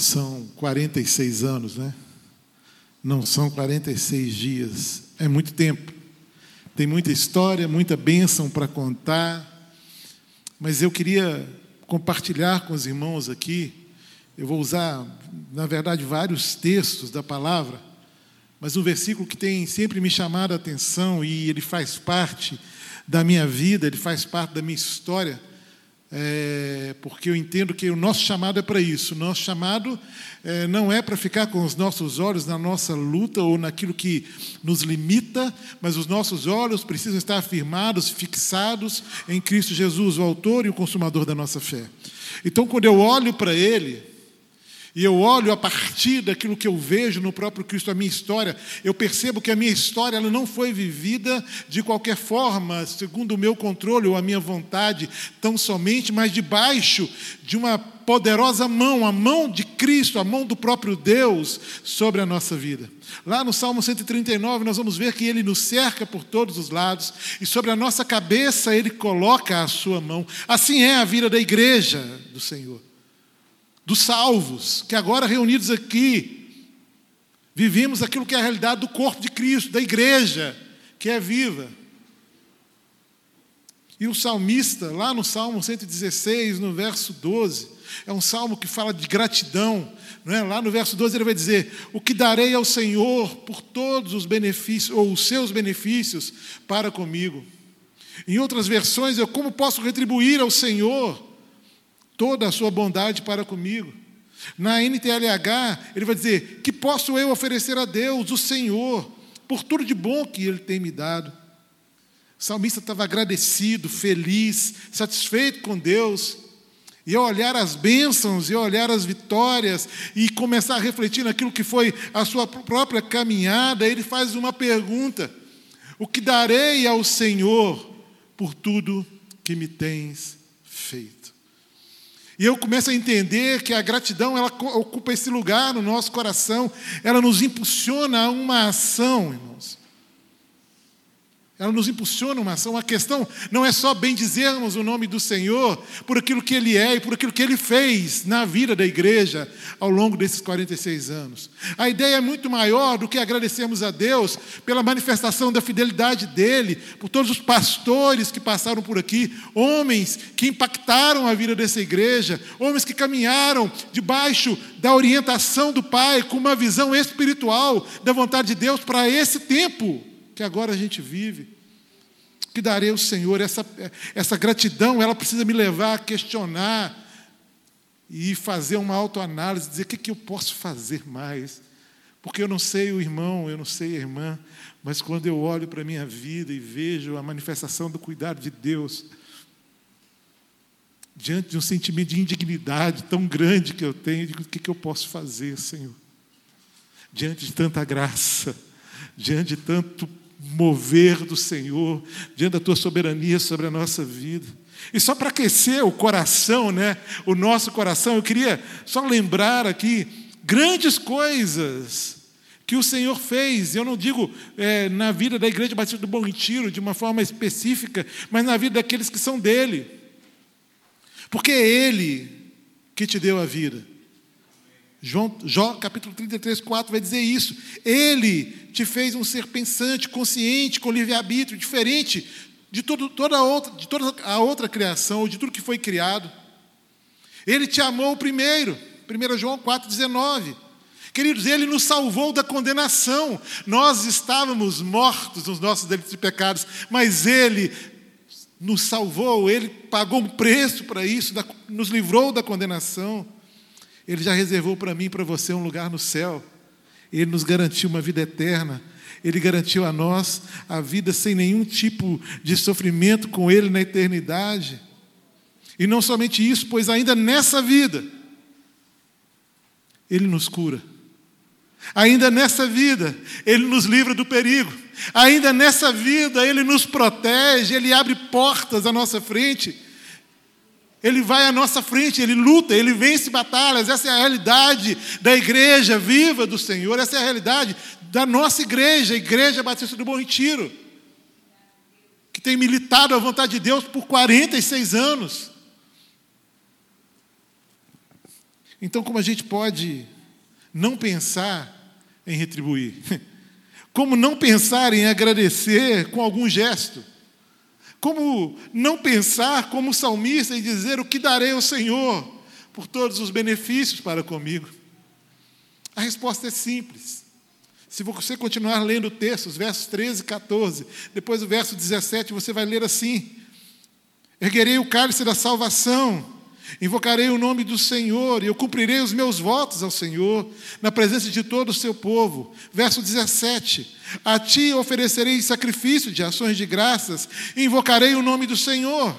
São 46 anos, né? Não são 46 dias. É muito tempo. Tem muita história, muita bênção para contar. Mas eu queria compartilhar com os irmãos aqui. Eu vou usar, na verdade, vários textos da palavra, mas um versículo que tem sempre me chamado a atenção e ele faz parte da minha vida, ele faz parte da minha história é, porque eu entendo que o nosso chamado é para isso. O nosso chamado é, não é para ficar com os nossos olhos na nossa luta ou naquilo que nos limita, mas os nossos olhos precisam estar afirmados, fixados em Cristo Jesus, o Autor e o Consumador da nossa fé. Então, quando eu olho para Ele, e eu olho a partir daquilo que eu vejo no próprio Cristo, a minha história, eu percebo que a minha história ela não foi vivida de qualquer forma, segundo o meu controle ou a minha vontade, tão somente, mas debaixo de uma poderosa mão, a mão de Cristo, a mão do próprio Deus sobre a nossa vida. Lá no Salmo 139, nós vamos ver que ele nos cerca por todos os lados e sobre a nossa cabeça ele coloca a sua mão. Assim é a vida da igreja do Senhor dos salvos, que agora reunidos aqui, vivemos aquilo que é a realidade do corpo de Cristo, da igreja, que é viva. E o salmista, lá no Salmo 116, no verso 12, é um salmo que fala de gratidão. Não é? Lá no verso 12 ele vai dizer: O que darei ao Senhor por todos os benefícios, ou os seus benefícios para comigo. Em outras versões, eu como posso retribuir ao Senhor toda a sua bondade para comigo. Na NTLH, ele vai dizer: Que posso eu oferecer a Deus, o Senhor, por tudo de bom que Ele tem me dado. O salmista estava agradecido, feliz, satisfeito com Deus. E ao olhar as bênçãos, e ao olhar as vitórias, e começar a refletir naquilo que foi a sua própria caminhada, ele faz uma pergunta: O que darei ao Senhor por tudo que me tens feito? E eu começo a entender que a gratidão ela ocupa esse lugar no nosso coração, ela nos impulsiona a uma ação, irmãos. Ela nos impulsiona uma ação. A questão não é só bem dizermos o nome do Senhor por aquilo que Ele é e por aquilo que Ele fez na vida da igreja ao longo desses 46 anos. A ideia é muito maior do que agradecermos a Deus pela manifestação da fidelidade dEle, por todos os pastores que passaram por aqui, homens que impactaram a vida dessa igreja, homens que caminharam debaixo da orientação do Pai com uma visão espiritual da vontade de Deus para esse tempo que agora a gente vive. Que darei ao Senhor, essa, essa gratidão, ela precisa me levar a questionar e fazer uma autoanálise, dizer o que, que eu posso fazer mais. Porque eu não sei o irmão, eu não sei a irmã, mas quando eu olho para a minha vida e vejo a manifestação do cuidado de Deus, diante de um sentimento de indignidade tão grande que eu tenho, digo, o que, que eu posso fazer, Senhor? Diante de tanta graça, diante de tanto mover do Senhor, diante da tua soberania sobre a nossa vida. E só para aquecer o coração, né, o nosso coração, eu queria só lembrar aqui grandes coisas que o Senhor fez. Eu não digo é, na vida da Igreja Batista do Bom Retiro de uma forma específica, mas na vida daqueles que são dele. Porque é Ele que te deu a vida. João, Jó capítulo 33, 4 vai dizer isso. Ele te fez um ser pensante, consciente, com livre-arbítrio, diferente de, toda a outra, de toda a outra criação, de tudo que foi criado. Ele te amou primeiro. 1 João 4, 19. Queridos, Ele nos salvou da condenação. Nós estávamos mortos nos nossos delitos e pecados, mas Ele nos salvou, Ele pagou um preço para isso, nos livrou da condenação. Ele já reservou para mim e para você um lugar no céu. Ele nos garantiu uma vida eterna. Ele garantiu a nós a vida sem nenhum tipo de sofrimento com Ele na eternidade. E não somente isso, pois ainda nessa vida, Ele nos cura. Ainda nessa vida, Ele nos livra do perigo. Ainda nessa vida, Ele nos protege, Ele abre portas à nossa frente. Ele vai à nossa frente, ele luta, ele vence batalhas. Essa é a realidade da igreja viva do Senhor, essa é a realidade da nossa igreja, a Igreja Batista do Bom Retiro, que tem militado a vontade de Deus por 46 anos. Então, como a gente pode não pensar em retribuir? Como não pensar em agradecer com algum gesto? Como não pensar como salmista e dizer o que darei ao Senhor por todos os benefícios para comigo? A resposta é simples. Se você continuar lendo o texto, os versos 13 e 14, depois o verso 17, você vai ler assim: Erguerei o cálice da salvação Invocarei o nome do Senhor e eu cumprirei os meus votos ao Senhor, na presença de todo o seu povo. Verso 17: A ti oferecerei sacrifício de ações de graças e invocarei o nome do Senhor.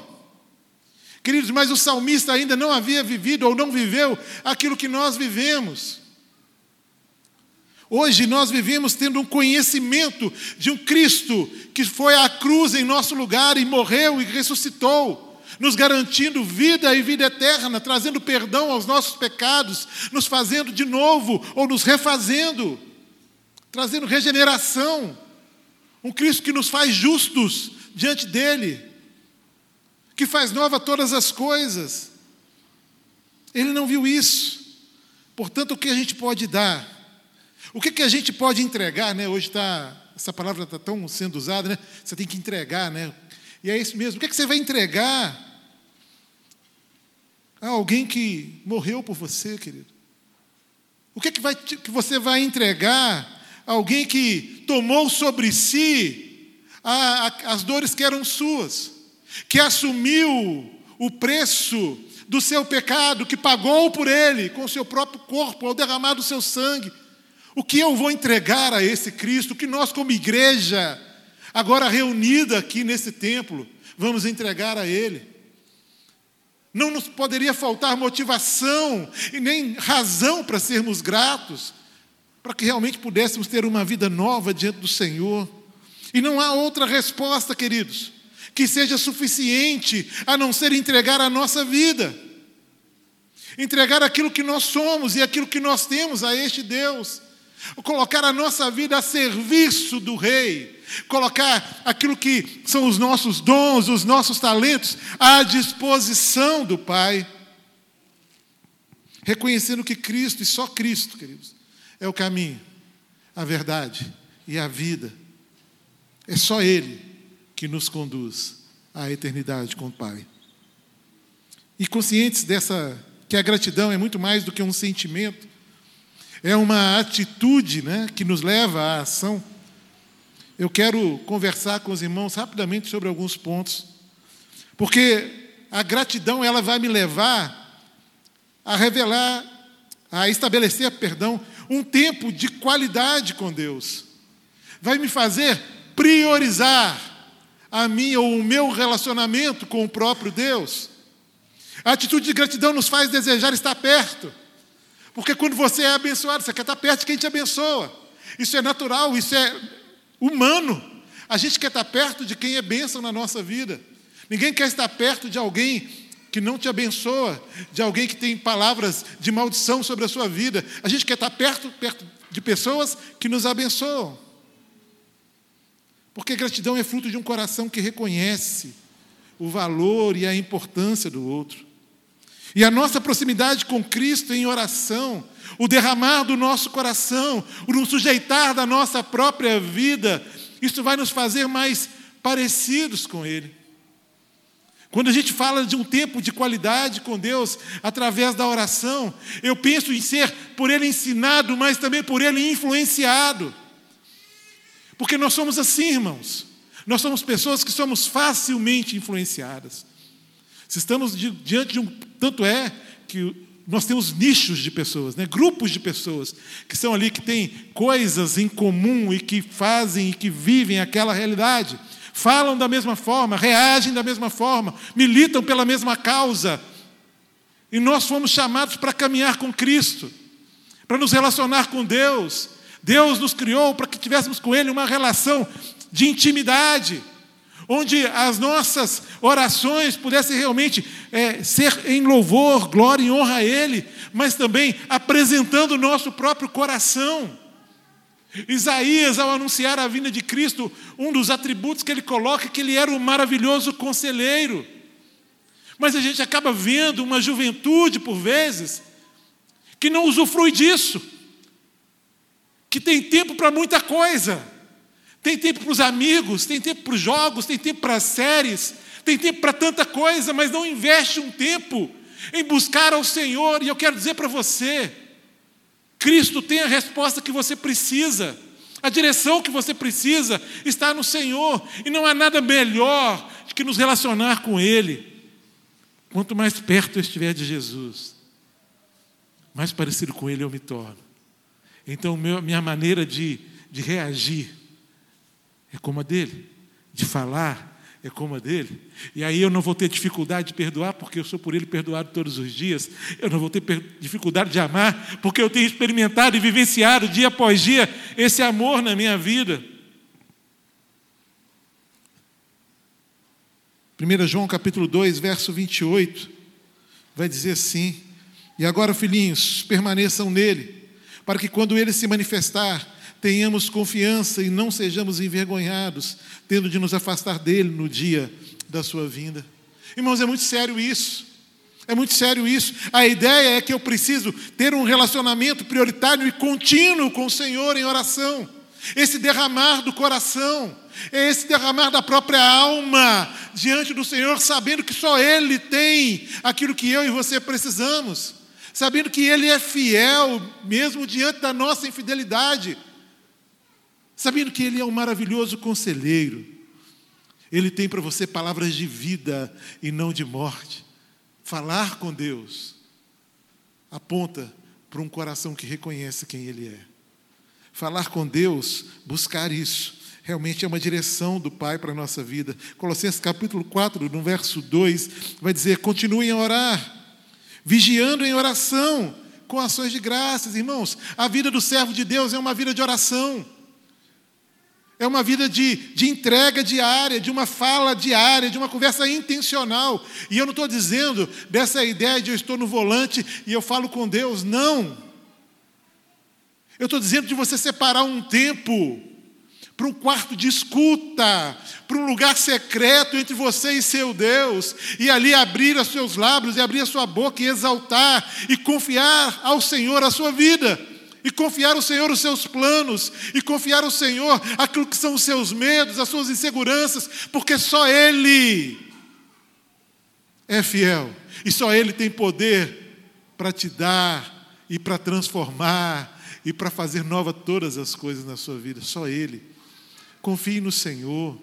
Queridos, mas o salmista ainda não havia vivido ou não viveu aquilo que nós vivemos. Hoje nós vivemos tendo um conhecimento de um Cristo que foi à cruz em nosso lugar e morreu e ressuscitou nos garantindo vida e vida eterna, trazendo perdão aos nossos pecados, nos fazendo de novo ou nos refazendo, trazendo regeneração. Um Cristo que nos faz justos diante dele, que faz nova todas as coisas. Ele não viu isso. Portanto, o que a gente pode dar? O que, que a gente pode entregar? Né? Hoje está, essa palavra está tão sendo usada, né? Você tem que entregar, né? E é isso mesmo. O que, que você vai entregar Há alguém que morreu por você, querido. O que, é que, vai, que você vai entregar a alguém que tomou sobre si a, a, as dores que eram suas, que assumiu o preço do seu pecado, que pagou por ele com o seu próprio corpo ao derramar do seu sangue? O que eu vou entregar a esse Cristo? O que nós, como igreja, agora reunida aqui nesse templo, vamos entregar a Ele? Não nos poderia faltar motivação e nem razão para sermos gratos, para que realmente pudéssemos ter uma vida nova diante do Senhor. E não há outra resposta, queridos, que seja suficiente a não ser entregar a nossa vida, entregar aquilo que nós somos e aquilo que nós temos a este Deus, colocar a nossa vida a serviço do Rei colocar aquilo que são os nossos dons, os nossos talentos à disposição do Pai. Reconhecendo que Cristo, e só Cristo, queridos, é o caminho, a verdade e a vida. É só Ele que nos conduz à eternidade com o Pai. E conscientes dessa, que a gratidão é muito mais do que um sentimento, é uma atitude né, que nos leva à ação. Eu quero conversar com os irmãos rapidamente sobre alguns pontos, porque a gratidão ela vai me levar a revelar, a estabelecer, perdão, um tempo de qualidade com Deus. Vai me fazer priorizar a minha ou o meu relacionamento com o próprio Deus. A atitude de gratidão nos faz desejar estar perto. Porque quando você é abençoado, você quer estar perto de quem te abençoa. Isso é natural, isso é humano. A gente quer estar perto de quem é bênção na nossa vida. Ninguém quer estar perto de alguém que não te abençoa, de alguém que tem palavras de maldição sobre a sua vida. A gente quer estar perto, perto de pessoas que nos abençoam. Porque gratidão é fruto de um coração que reconhece o valor e a importância do outro. E a nossa proximidade com Cristo em oração o derramar do nosso coração, o nos sujeitar da nossa própria vida, isso vai nos fazer mais parecidos com Ele. Quando a gente fala de um tempo de qualidade com Deus através da oração, eu penso em ser por Ele ensinado, mas também por Ele influenciado. Porque nós somos assim, irmãos. Nós somos pessoas que somos facilmente influenciadas. Se estamos diante de um. Tanto é que nós temos nichos de pessoas, né? grupos de pessoas que são ali, que têm coisas em comum e que fazem e que vivem aquela realidade. Falam da mesma forma, reagem da mesma forma, militam pela mesma causa. E nós fomos chamados para caminhar com Cristo, para nos relacionar com Deus. Deus nos criou para que tivéssemos com Ele uma relação de intimidade onde as nossas orações pudessem realmente é, ser em louvor, glória e honra a Ele, mas também apresentando o nosso próprio coração. Isaías, ao anunciar a vinda de Cristo, um dos atributos que ele coloca é que ele era o um maravilhoso conselheiro. Mas a gente acaba vendo uma juventude, por vezes, que não usufrui disso, que tem tempo para muita coisa. Tem tempo para os amigos, tem tempo para os jogos, tem tempo para as séries, tem tempo para tanta coisa, mas não investe um tempo em buscar ao Senhor. E eu quero dizer para você: Cristo tem a resposta que você precisa. A direção que você precisa está no Senhor, e não há nada melhor do que nos relacionar com Ele. Quanto mais perto eu estiver de Jesus, mais parecido com Ele eu me torno. Então, minha maneira de, de reagir é como a dele, de falar é como a dele. E aí eu não vou ter dificuldade de perdoar, porque eu sou por ele perdoado todos os dias. Eu não vou ter dificuldade de amar, porque eu tenho experimentado e vivenciado dia após dia esse amor na minha vida. 1 João capítulo 2, verso 28, vai dizer assim: E agora, filhinhos, permaneçam nele, para que quando ele se manifestar, tenhamos confiança e não sejamos envergonhados, tendo de nos afastar dele no dia da sua vinda. Irmãos, é muito sério isso. É muito sério isso. A ideia é que eu preciso ter um relacionamento prioritário e contínuo com o Senhor em oração. Esse derramar do coração, esse derramar da própria alma diante do Senhor, sabendo que só Ele tem aquilo que eu e você precisamos, sabendo que Ele é fiel, mesmo diante da nossa infidelidade sabendo que Ele é um maravilhoso conselheiro. Ele tem para você palavras de vida e não de morte. Falar com Deus aponta para um coração que reconhece quem Ele é. Falar com Deus, buscar isso, realmente é uma direção do Pai para a nossa vida. Colossenses capítulo 4, no verso 2, vai dizer: continuem a orar, vigiando em oração, com ações de graças. Irmãos, a vida do servo de Deus é uma vida de oração. É uma vida de, de entrega diária, de uma fala diária, de uma conversa intencional. E eu não estou dizendo dessa ideia de eu estou no volante e eu falo com Deus, não. Eu estou dizendo de você separar um tempo para um quarto de escuta, para um lugar secreto entre você e seu Deus, e ali abrir os seus lábios, e abrir a sua boca, e exaltar, e confiar ao Senhor a sua vida e confiar ao Senhor os seus planos, e confiar ao Senhor aquilo que são os seus medos, as suas inseguranças, porque só Ele é fiel, e só Ele tem poder para te dar e para transformar e para fazer nova todas as coisas na sua vida, só Ele. Confie no Senhor.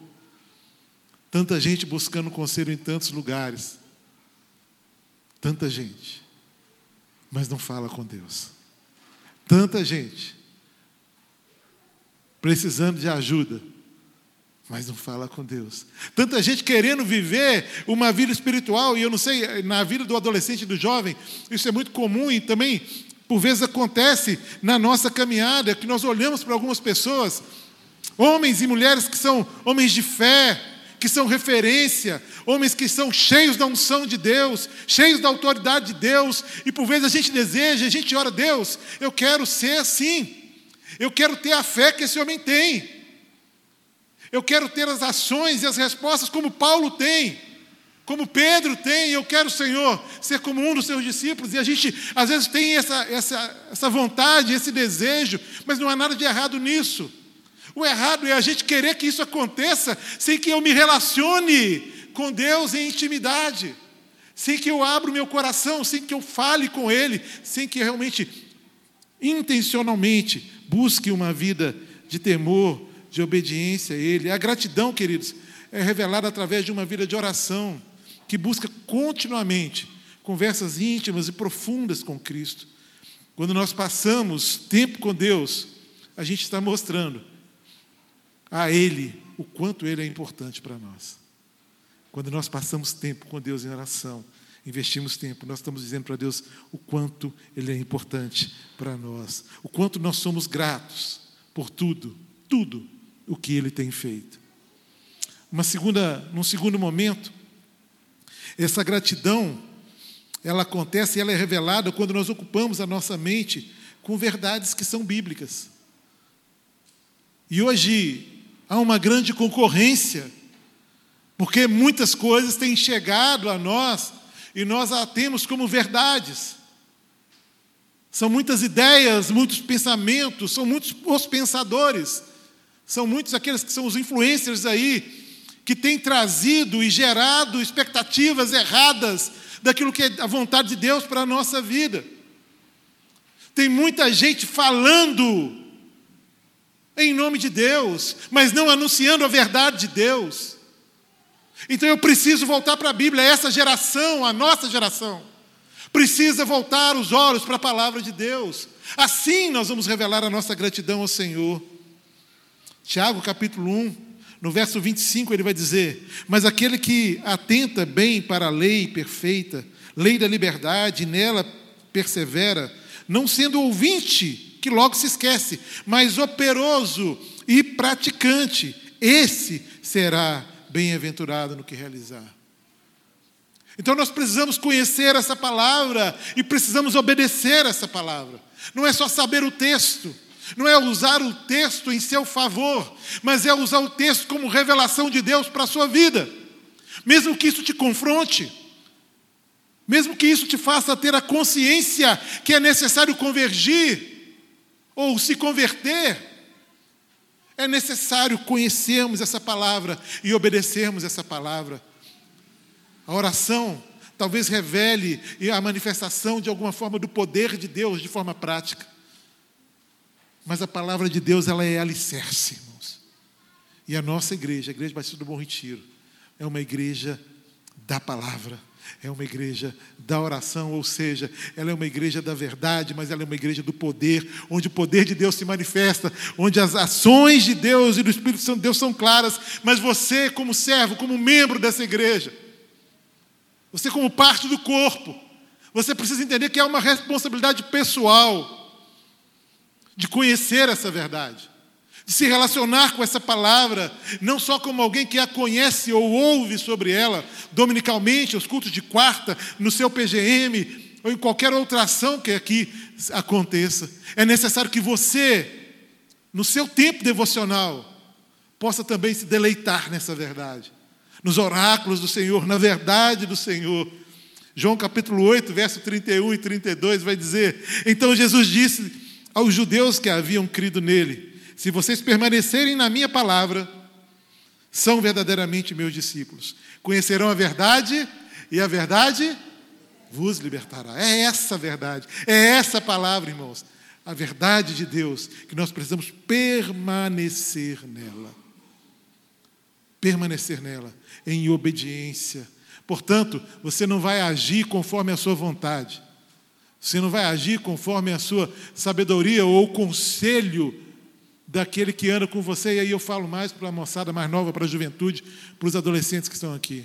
Tanta gente buscando conselho em tantos lugares, tanta gente, mas não fala com Deus. Tanta gente precisando de ajuda, mas não fala com Deus. Tanta gente querendo viver uma vida espiritual, e eu não sei, na vida do adolescente e do jovem, isso é muito comum e também, por vezes, acontece na nossa caminhada, que nós olhamos para algumas pessoas, homens e mulheres que são homens de fé, que são referência, homens que são cheios da unção de Deus, cheios da autoridade de Deus, e por vezes a gente deseja, a gente ora, Deus, eu quero ser assim, eu quero ter a fé que esse homem tem, eu quero ter as ações e as respostas como Paulo tem, como Pedro tem, eu quero, Senhor, ser como um dos seus discípulos, e a gente às vezes tem essa, essa, essa vontade, esse desejo, mas não há nada de errado nisso. O errado é a gente querer que isso aconteça sem que eu me relacione com Deus em intimidade, sem que eu abra o meu coração, sem que eu fale com Ele, sem que realmente, intencionalmente, busque uma vida de temor, de obediência a Ele. A gratidão, queridos, é revelada através de uma vida de oração, que busca continuamente conversas íntimas e profundas com Cristo. Quando nós passamos tempo com Deus, a gente está mostrando a Ele o quanto Ele é importante para nós. Quando nós passamos tempo com Deus em oração, investimos tempo, nós estamos dizendo para Deus o quanto Ele é importante para nós, o quanto nós somos gratos por tudo, tudo o que Ele tem feito. Uma segunda, num segundo momento, essa gratidão, ela acontece e ela é revelada quando nós ocupamos a nossa mente com verdades que são bíblicas. E hoje há uma grande concorrência, porque muitas coisas têm chegado a nós e nós a temos como verdades. São muitas ideias, muitos pensamentos, são muitos os pensadores, são muitos aqueles que são os influencers aí, que têm trazido e gerado expectativas erradas daquilo que é a vontade de Deus para a nossa vida. Tem muita gente falando em nome de Deus, mas não anunciando a verdade de Deus. Então eu preciso voltar para a Bíblia, essa geração, a nossa geração, precisa voltar os olhos para a palavra de Deus. Assim nós vamos revelar a nossa gratidão ao Senhor. Tiago capítulo 1, no verso 25, ele vai dizer: Mas aquele que atenta bem para a lei perfeita, lei da liberdade, nela persevera, não sendo ouvinte, que logo se esquece, mas operoso e praticante, esse será bem-aventurado no que realizar. Então nós precisamos conhecer essa palavra e precisamos obedecer essa palavra. Não é só saber o texto, não é usar o texto em seu favor, mas é usar o texto como revelação de Deus para a sua vida. Mesmo que isso te confronte, mesmo que isso te faça ter a consciência que é necessário convergir ou se converter, é necessário conhecermos essa palavra e obedecermos essa palavra. A oração talvez revele a manifestação de alguma forma do poder de Deus de forma prática. Mas a palavra de Deus, ela é alicerce, irmãos. E a nossa igreja, a Igreja Batista do Bom Retiro, é uma igreja da palavra é uma igreja da oração, ou seja, ela é uma igreja da verdade, mas ela é uma igreja do poder, onde o poder de Deus se manifesta, onde as ações de Deus e do Espírito Santo de Deus são claras, mas você, como servo, como membro dessa igreja, você, como parte do corpo, você precisa entender que é uma responsabilidade pessoal de conhecer essa verdade de se relacionar com essa palavra, não só como alguém que a conhece ou ouve sobre ela, dominicalmente, os cultos de quarta, no seu PGM, ou em qualquer outra ação que aqui aconteça. É necessário que você, no seu tempo devocional, possa também se deleitar nessa verdade, nos oráculos do Senhor, na verdade do Senhor. João capítulo 8, verso 31 e 32 vai dizer: Então Jesus disse aos judeus que haviam crido nele: se vocês permanecerem na minha palavra, são verdadeiramente meus discípulos. Conhecerão a verdade e a verdade vos libertará. É essa a verdade, é essa a palavra, irmãos. A verdade de Deus, que nós precisamos permanecer nela. Permanecer nela, em obediência. Portanto, você não vai agir conforme a sua vontade. Você não vai agir conforme a sua sabedoria ou conselho daquele que anda com você, e aí eu falo mais para a moçada mais nova, para a juventude, para os adolescentes que estão aqui.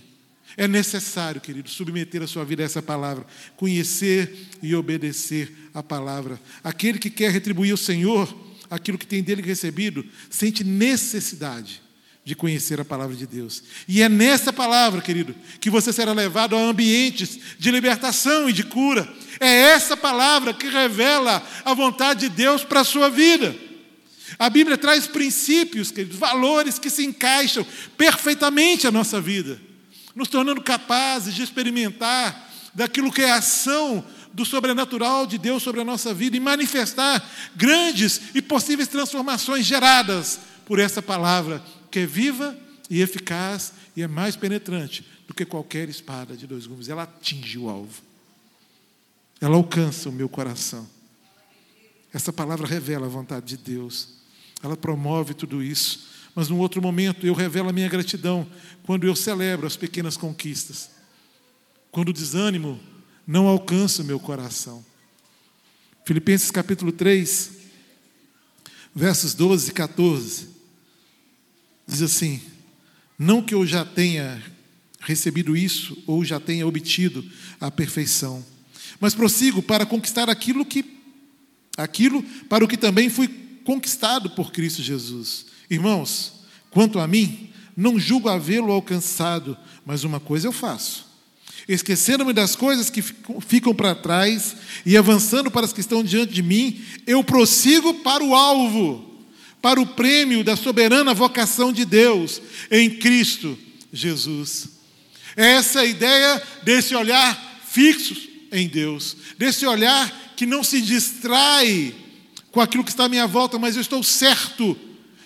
É necessário, querido, submeter a sua vida a essa palavra, conhecer e obedecer a palavra. Aquele que quer retribuir ao Senhor aquilo que tem dele recebido, sente necessidade de conhecer a palavra de Deus. E é nessa palavra, querido, que você será levado a ambientes de libertação e de cura. É essa palavra que revela a vontade de Deus para a sua vida. A Bíblia traz princípios, queridos, valores que se encaixam perfeitamente à nossa vida, nos tornando capazes de experimentar daquilo que é a ação do sobrenatural de Deus sobre a nossa vida e manifestar grandes e possíveis transformações geradas por essa palavra que é viva e eficaz e é mais penetrante do que qualquer espada de dois gumes. Ela atinge o alvo. Ela alcança o meu coração. Essa palavra revela a vontade de Deus ela promove tudo isso. Mas num outro momento eu revelo a minha gratidão quando eu celebro as pequenas conquistas. Quando o desânimo não alcança o meu coração. Filipenses capítulo 3, versos 12 e 14. Diz assim: Não que eu já tenha recebido isso ou já tenha obtido a perfeição, mas prossigo para conquistar aquilo que aquilo para o que também fui conquistado por Cristo Jesus. Irmãos, quanto a mim, não julgo havê-lo alcançado, mas uma coisa eu faço. Esquecendo-me das coisas que ficam para trás e avançando para as que estão diante de mim, eu prossigo para o alvo, para o prêmio da soberana vocação de Deus em Cristo Jesus. Essa é a ideia desse olhar fixo em Deus, desse olhar que não se distrai com aquilo que está à minha volta, mas eu estou certo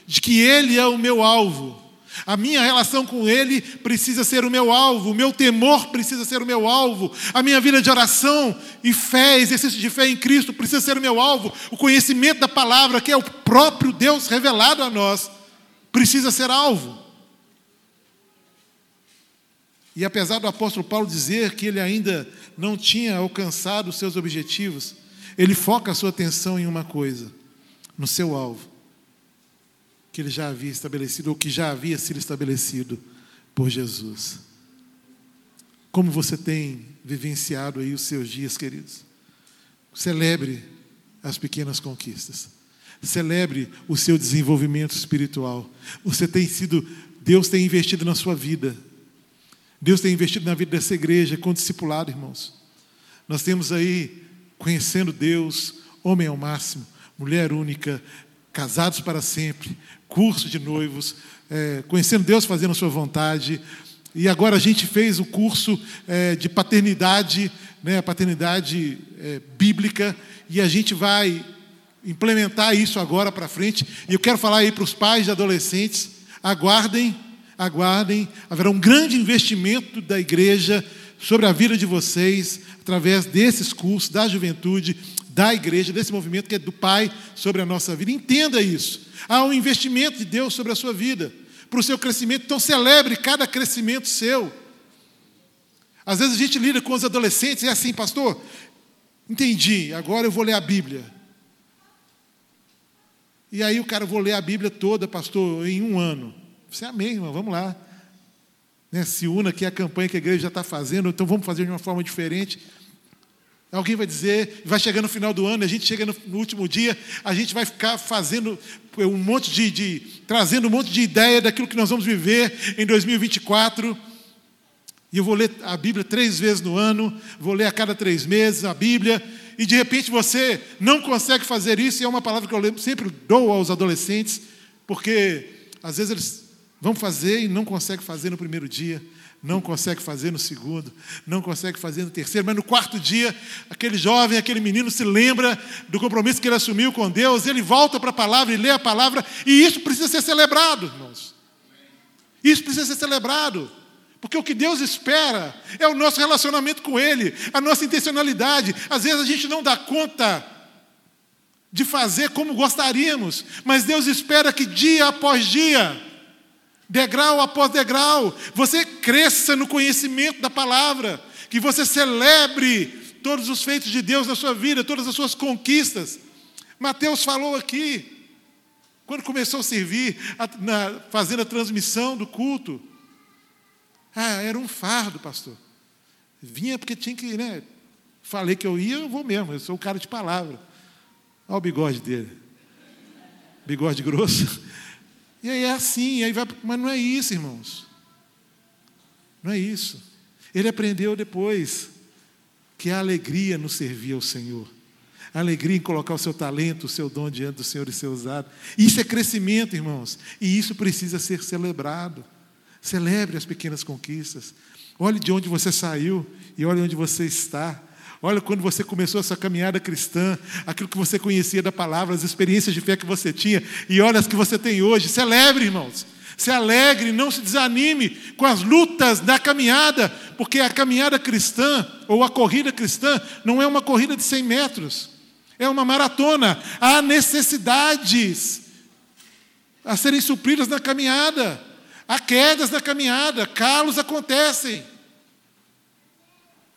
de que Ele é o meu alvo. A minha relação com Ele precisa ser o meu alvo, o meu temor precisa ser o meu alvo, a minha vida de oração e fé, exercício de fé em Cristo precisa ser o meu alvo, o conhecimento da palavra, que é o próprio Deus revelado a nós, precisa ser alvo. E apesar do apóstolo Paulo dizer que ele ainda não tinha alcançado os seus objetivos, ele foca a sua atenção em uma coisa, no seu alvo que ele já havia estabelecido, ou que já havia sido estabelecido por Jesus. Como você tem vivenciado aí os seus dias, queridos? Celebre as pequenas conquistas. Celebre o seu desenvolvimento espiritual. Você tem sido, Deus tem investido na sua vida. Deus tem investido na vida dessa igreja com discipulado, irmãos. Nós temos aí conhecendo Deus, homem ao máximo, mulher única, casados para sempre, curso de noivos, é, conhecendo Deus, fazendo a sua vontade. E agora a gente fez o curso é, de paternidade, né, paternidade é, bíblica, e a gente vai implementar isso agora para frente. E eu quero falar aí para os pais de adolescentes: aguardem, aguardem, haverá um grande investimento da igreja sobre a vida de vocês, através desses cursos, da juventude, da igreja, desse movimento que é do Pai sobre a nossa vida. Entenda isso. Há um investimento de Deus sobre a sua vida, para o seu crescimento. Então, celebre cada crescimento seu. Às vezes a gente lida com os adolescentes e é assim, pastor, entendi, agora eu vou ler a Bíblia. E aí o cara, vou ler a Bíblia toda, pastor, em um ano. Você é amém, irmão, vamos lá. Né, se una aqui a campanha que a igreja já está fazendo, então vamos fazer de uma forma diferente. Alguém vai dizer, vai chegar no final do ano, a gente chega no, no último dia, a gente vai ficar fazendo um monte de, de, trazendo um monte de ideia daquilo que nós vamos viver em 2024. E eu vou ler a Bíblia três vezes no ano, vou ler a cada três meses a Bíblia, e de repente você não consegue fazer isso, e é uma palavra que eu sempre dou aos adolescentes, porque às vezes eles vão fazer e não conseguem fazer no primeiro dia não consegue fazer no segundo, não consegue fazer no terceiro, mas no quarto dia, aquele jovem, aquele menino se lembra do compromisso que ele assumiu com Deus, ele volta para a palavra e lê a palavra, e isso precisa ser celebrado, irmãos. Isso precisa ser celebrado. Porque o que Deus espera é o nosso relacionamento com Ele, a nossa intencionalidade. Às vezes a gente não dá conta de fazer como gostaríamos, mas Deus espera que dia após dia, degrau após degrau, você cresça no conhecimento da palavra, que você celebre todos os feitos de Deus na sua vida, todas as suas conquistas. Mateus falou aqui, quando começou a servir, a, na, fazendo a transmissão do culto. Ah, era um fardo, pastor. Vinha porque tinha que, né? Falei que eu ia, eu vou mesmo, eu sou o cara de palavra. Olha o bigode dele. Bigode grosso. E aí é assim, aí vai, mas não é isso, irmãos. Não é isso. Ele aprendeu depois que a alegria no servir ao Senhor. A alegria em colocar o seu talento, o seu dom diante do Senhor e ser usado. Isso é crescimento, irmãos. E isso precisa ser celebrado. Celebre as pequenas conquistas. Olhe de onde você saiu e olhe onde você está. Olha quando você começou essa caminhada cristã, aquilo que você conhecia da palavra, as experiências de fé que você tinha, e olha as que você tem hoje. Celebre, irmãos. Se alegre, não se desanime com as lutas da caminhada, porque a caminhada cristã, ou a corrida cristã, não é uma corrida de 100 metros, é uma maratona. Há necessidades a serem supridas na caminhada, há quedas na caminhada, calos acontecem.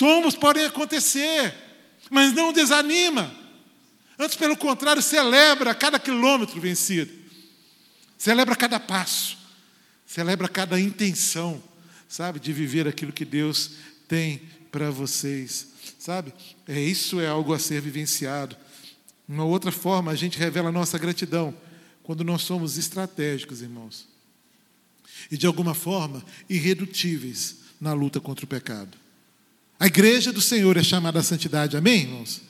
Tombos podem acontecer, mas não desanima. Antes, pelo contrário, celebra cada quilômetro vencido, celebra cada passo, celebra cada intenção, sabe, de viver aquilo que Deus tem para vocês, sabe? É isso é algo a ser vivenciado. Uma outra forma, a gente revela nossa gratidão quando nós somos estratégicos, irmãos, e de alguma forma irredutíveis na luta contra o pecado. A igreja do Senhor é chamada à santidade, amém, irmãos?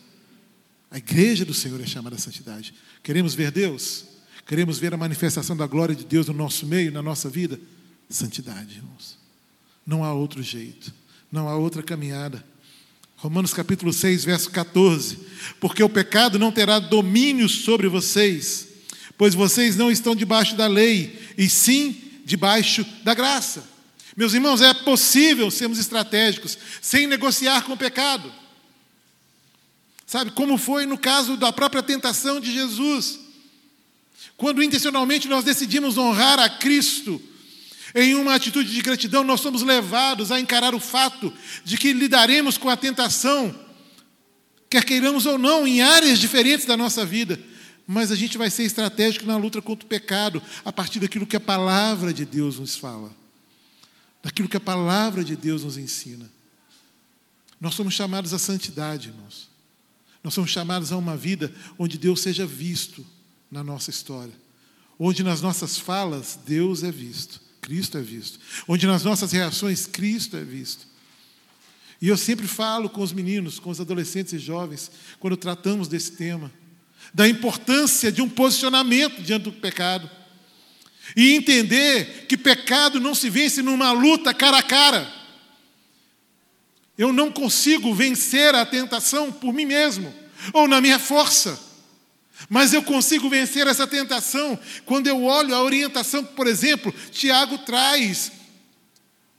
A igreja do Senhor é chamada à santidade. Queremos ver Deus? Queremos ver a manifestação da glória de Deus no nosso meio, na nossa vida? Santidade, irmãos. Não há outro jeito, não há outra caminhada. Romanos capítulo 6, verso 14. Porque o pecado não terá domínio sobre vocês, pois vocês não estão debaixo da lei, e sim debaixo da graça. Meus irmãos, é possível sermos estratégicos sem negociar com o pecado. Sabe, como foi no caso da própria tentação de Jesus. Quando intencionalmente nós decidimos honrar a Cristo, em uma atitude de gratidão, nós somos levados a encarar o fato de que lidaremos com a tentação, quer queiramos ou não, em áreas diferentes da nossa vida, mas a gente vai ser estratégico na luta contra o pecado, a partir daquilo que a palavra de Deus nos fala, daquilo que a palavra de Deus nos ensina. Nós somos chamados à santidade, irmãos. Nós somos chamados a uma vida onde Deus seja visto na nossa história. Onde nas nossas falas Deus é visto, Cristo é visto. Onde nas nossas reações Cristo é visto. E eu sempre falo com os meninos, com os adolescentes e jovens, quando tratamos desse tema, da importância de um posicionamento diante do pecado. E entender que pecado não se vence numa luta cara a cara. Eu não consigo vencer a tentação por mim mesmo ou na minha força. Mas eu consigo vencer essa tentação quando eu olho a orientação que, por exemplo, Tiago traz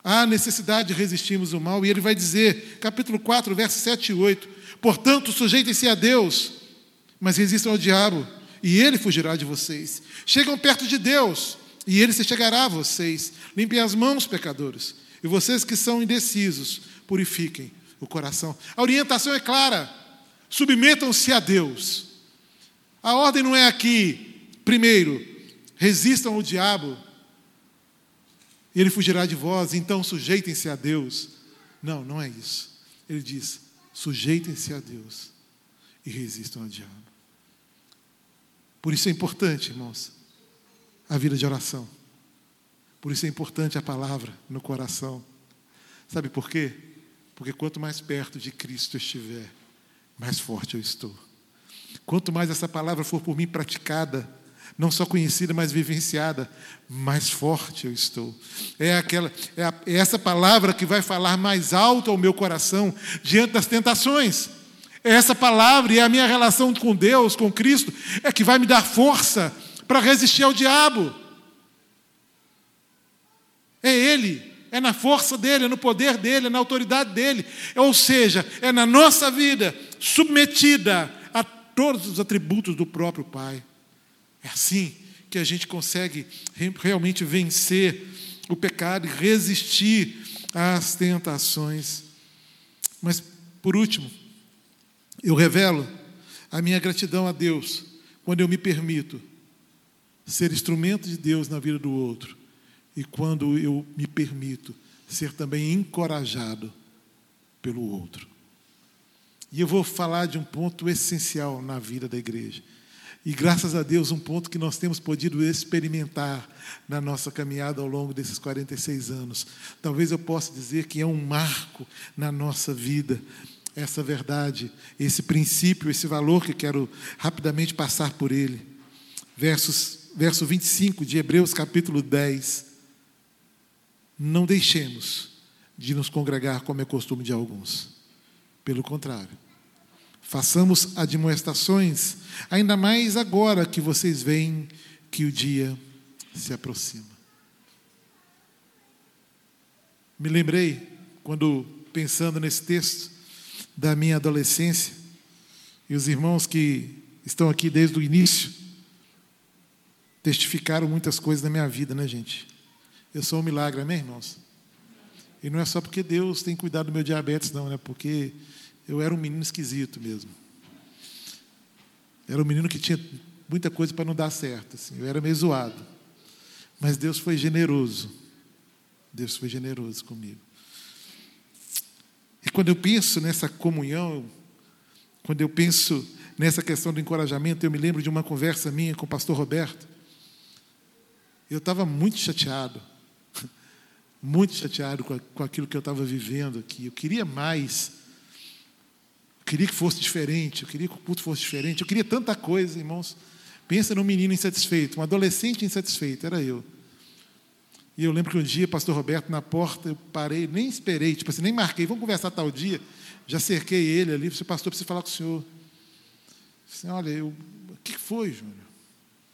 a necessidade de resistirmos o mal, e ele vai dizer, capítulo 4, versos 7 e 8: Portanto, sujeitem-se a Deus, mas resistam ao diabo, e ele fugirá de vocês. Chegam perto de Deus, e ele se chegará a vocês. Limpem as mãos, pecadores, e vocês que são indecisos, purifiquem o coração. A orientação é clara: submetam-se a Deus. A ordem não é aqui, primeiro, resistam ao diabo, e ele fugirá de vós, então sujeitem-se a Deus. Não, não é isso. Ele diz: sujeitem-se a Deus e resistam ao diabo. Por isso é importante, irmãos, a vida de oração. Por isso é importante a palavra no coração. Sabe por quê? Porque quanto mais perto de Cristo estiver, mais forte eu estou. Quanto mais essa palavra for por mim praticada, não só conhecida, mas vivenciada, mais forte eu estou. É, aquela, é, a, é essa palavra que vai falar mais alto ao meu coração diante das tentações. É essa palavra e é a minha relação com Deus, com Cristo, é que vai me dar força para resistir ao diabo. É Ele é na força dele, é no poder dele, é na autoridade dele. Ou seja, é na nossa vida submetida a todos os atributos do próprio Pai. É assim que a gente consegue realmente vencer o pecado e resistir às tentações. Mas, por último, eu revelo a minha gratidão a Deus quando eu me permito ser instrumento de Deus na vida do outro e quando eu me permito ser também encorajado pelo outro. E eu vou falar de um ponto essencial na vida da igreja. E graças a Deus, um ponto que nós temos podido experimentar na nossa caminhada ao longo desses 46 anos. Talvez eu possa dizer que é um marco na nossa vida, essa verdade, esse princípio, esse valor que quero rapidamente passar por ele. Versos, verso 25 de Hebreus, capítulo 10. Não deixemos de nos congregar como é costume de alguns. Pelo contrário, façamos admoestações, ainda mais agora que vocês veem que o dia se aproxima. Me lembrei, quando pensando nesse texto, da minha adolescência, e os irmãos que estão aqui desde o início testificaram muitas coisas da minha vida, né, gente? Eu sou um milagre, amém, irmãos? E não é só porque Deus tem cuidado do meu diabetes, não, né? Porque eu era um menino esquisito mesmo. Era um menino que tinha muita coisa para não dar certo. Assim. Eu era meio zoado. Mas Deus foi generoso. Deus foi generoso comigo. E quando eu penso nessa comunhão, quando eu penso nessa questão do encorajamento, eu me lembro de uma conversa minha com o pastor Roberto. Eu estava muito chateado muito chateado com, com aquilo que eu estava vivendo aqui. Eu queria mais. Eu queria que fosse diferente. Eu queria que o culto fosse diferente. Eu queria tanta coisa, irmãos. Pensa num menino insatisfeito, um adolescente insatisfeito, era eu. E eu lembro que um dia, pastor Roberto, na porta, eu parei, nem esperei, tipo assim, nem marquei, vamos conversar tal dia. Já cerquei ele ali, falei, pastor, preciso falar com o senhor. Assim, olha, eu, o que foi, Júnior?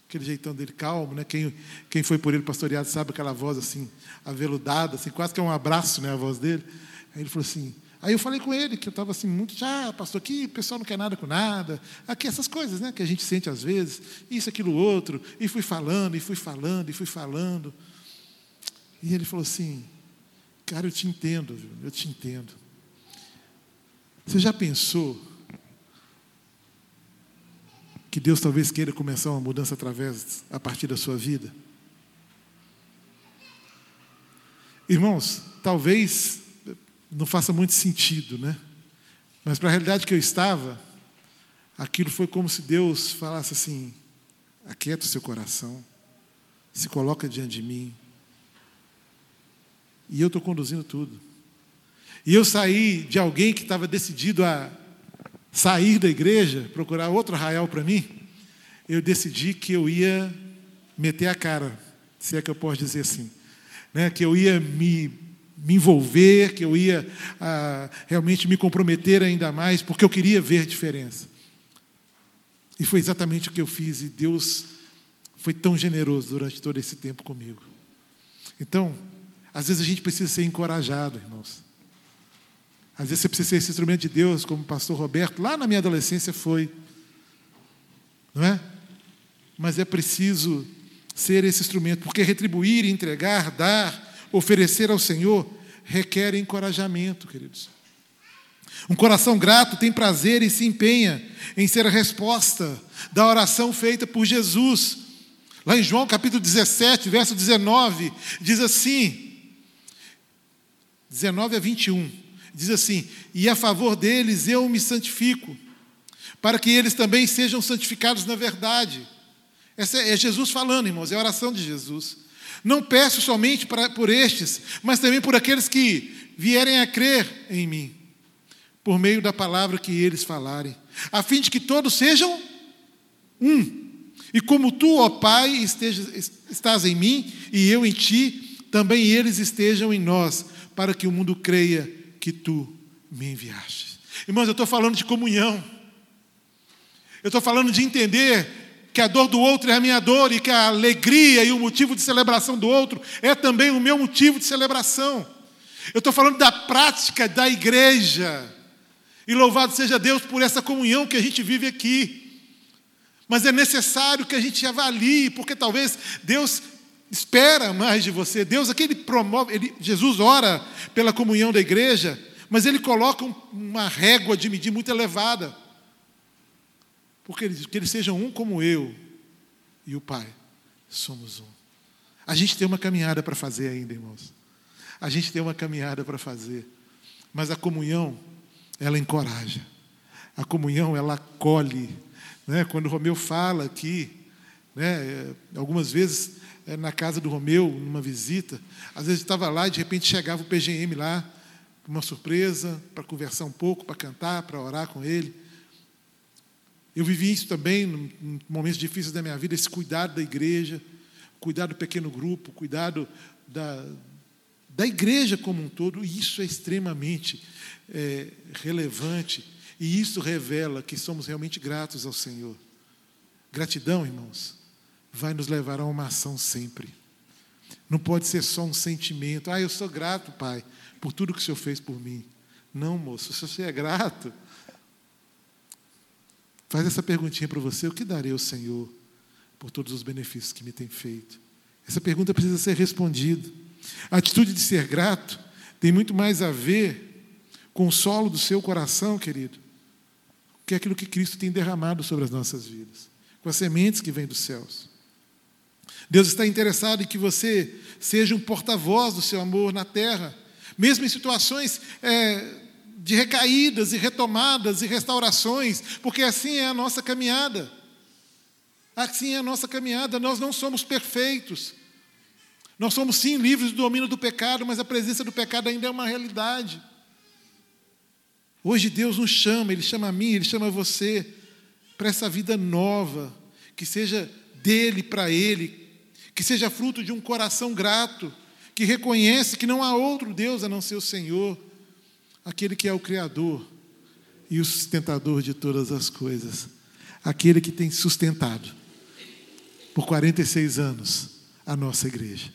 Aquele jeitão dele calmo, né? Quem, quem foi por ele pastoreado sabe aquela voz assim, aveludada, assim, quase que é um abraço, né? A voz dele. Aí ele falou assim, Aí eu falei com ele que eu estava assim, muito, já, pastor, aqui o pessoal não quer nada com nada, aqui essas coisas, né, que a gente sente às vezes, isso, aquilo, outro, e fui falando, e fui falando, e fui falando. E ele falou assim, cara, eu te entendo, viu? eu te entendo. Você já pensou que Deus talvez queira começar uma mudança através, a partir da sua vida? Irmãos, talvez não faça muito sentido, né? Mas para a realidade que eu estava, aquilo foi como se Deus falasse assim: aquieta o seu coração, se coloca diante de mim. E eu estou conduzindo tudo. E eu saí de alguém que estava decidido a sair da igreja, procurar outro arraial para mim. Eu decidi que eu ia meter a cara, se é que eu posso dizer assim, né? que eu ia me me envolver, que eu ia ah, realmente me comprometer ainda mais, porque eu queria ver diferença. E foi exatamente o que eu fiz, e Deus foi tão generoso durante todo esse tempo comigo. Então, às vezes a gente precisa ser encorajado, irmãos. Às vezes você precisa ser esse instrumento de Deus, como o pastor Roberto, lá na minha adolescência foi. Não é? Mas é preciso ser esse instrumento, porque retribuir, entregar, dar, oferecer ao Senhor requer encorajamento, queridos. Um coração grato tem prazer e se empenha em ser a resposta da oração feita por Jesus. Lá em João capítulo 17, verso 19, diz assim: 19 a 21, diz assim: E a favor deles eu me santifico, para que eles também sejam santificados na verdade. Essa é Jesus falando, irmãos, é a oração de Jesus. Não peço somente para, por estes, mas também por aqueles que vierem a crer em mim, por meio da palavra que eles falarem, a fim de que todos sejam um. E como tu, ó Pai, estejas, estás em mim e eu em ti, também eles estejam em nós, para que o mundo creia que tu me enviaste. Irmãos, eu estou falando de comunhão. Eu estou falando de entender que a dor do outro é a minha dor e que a alegria e o motivo de celebração do outro é também o meu motivo de celebração. Eu estou falando da prática da igreja. E louvado seja Deus por essa comunhão que a gente vive aqui. Mas é necessário que a gente avalie, porque talvez Deus espera mais de você. Deus aqui ele promove, ele, Jesus ora pela comunhão da igreja, mas ele coloca um, uma régua de medir muito elevada porque ele diz que eles sejam um como eu e o Pai somos um. A gente tem uma caminhada para fazer ainda, irmãos. A gente tem uma caminhada para fazer. Mas a comunhão, ela encoraja. A comunhão, ela acolhe. Né? Quando o Romeu fala aqui, né, algumas vezes é, na casa do Romeu, numa visita, às vezes estava lá e de repente chegava o PGM lá, uma surpresa, para conversar um pouco, para cantar, para orar com ele. Eu vivi isso também em momentos difíceis da minha vida, esse cuidado da igreja, cuidado do pequeno grupo, cuidado da, da igreja como um todo, e isso é extremamente é, relevante, e isso revela que somos realmente gratos ao Senhor. Gratidão, irmãos, vai nos levar a uma ação sempre. Não pode ser só um sentimento. Ah, eu sou grato, Pai, por tudo que o Senhor fez por mim. Não, moço, se você é grato, Faz essa perguntinha para você: o que darei ao Senhor por todos os benefícios que me tem feito? Essa pergunta precisa ser respondida. A atitude de ser grato tem muito mais a ver com o solo do seu coração, querido, que é aquilo que Cristo tem derramado sobre as nossas vidas, com as sementes que vêm dos céus. Deus está interessado em que você seja um porta-voz do seu amor na terra, mesmo em situações é, de recaídas e retomadas e restaurações, porque assim é a nossa caminhada. Assim é a nossa caminhada, nós não somos perfeitos. Nós somos sim livres do domínio do pecado, mas a presença do pecado ainda é uma realidade. Hoje Deus nos chama, Ele chama a mim, Ele chama você para essa vida nova, que seja dele para Ele, que seja fruto de um coração grato, que reconhece que não há outro Deus a não ser o Senhor, aquele que é o Criador e o sustentador de todas as coisas, aquele que tem sustentado por 46 anos a nossa igreja.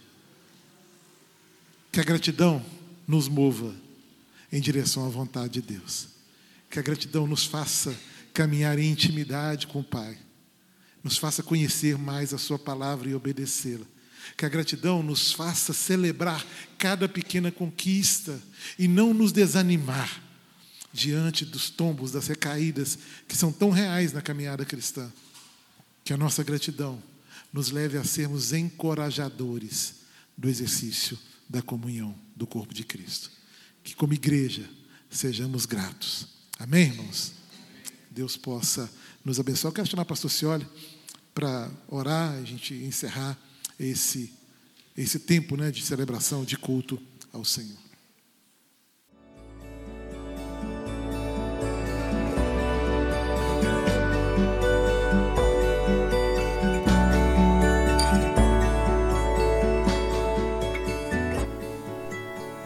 Que a gratidão nos mova em direção à vontade de Deus. Que a gratidão nos faça caminhar em intimidade com o Pai. Nos faça conhecer mais a Sua palavra e obedecê-la. Que a gratidão nos faça celebrar cada pequena conquista e não nos desanimar diante dos tombos, das recaídas que são tão reais na caminhada cristã. Que a nossa gratidão nos leve a sermos encorajadores do exercício da comunhão do corpo de Cristo. Que, como igreja, sejamos gratos. Amém, irmãos? Deus possa nos abençoar. Eu quero chamar o pastor Cioli para orar, a gente encerrar esse, esse tempo né, de celebração, de culto ao Senhor.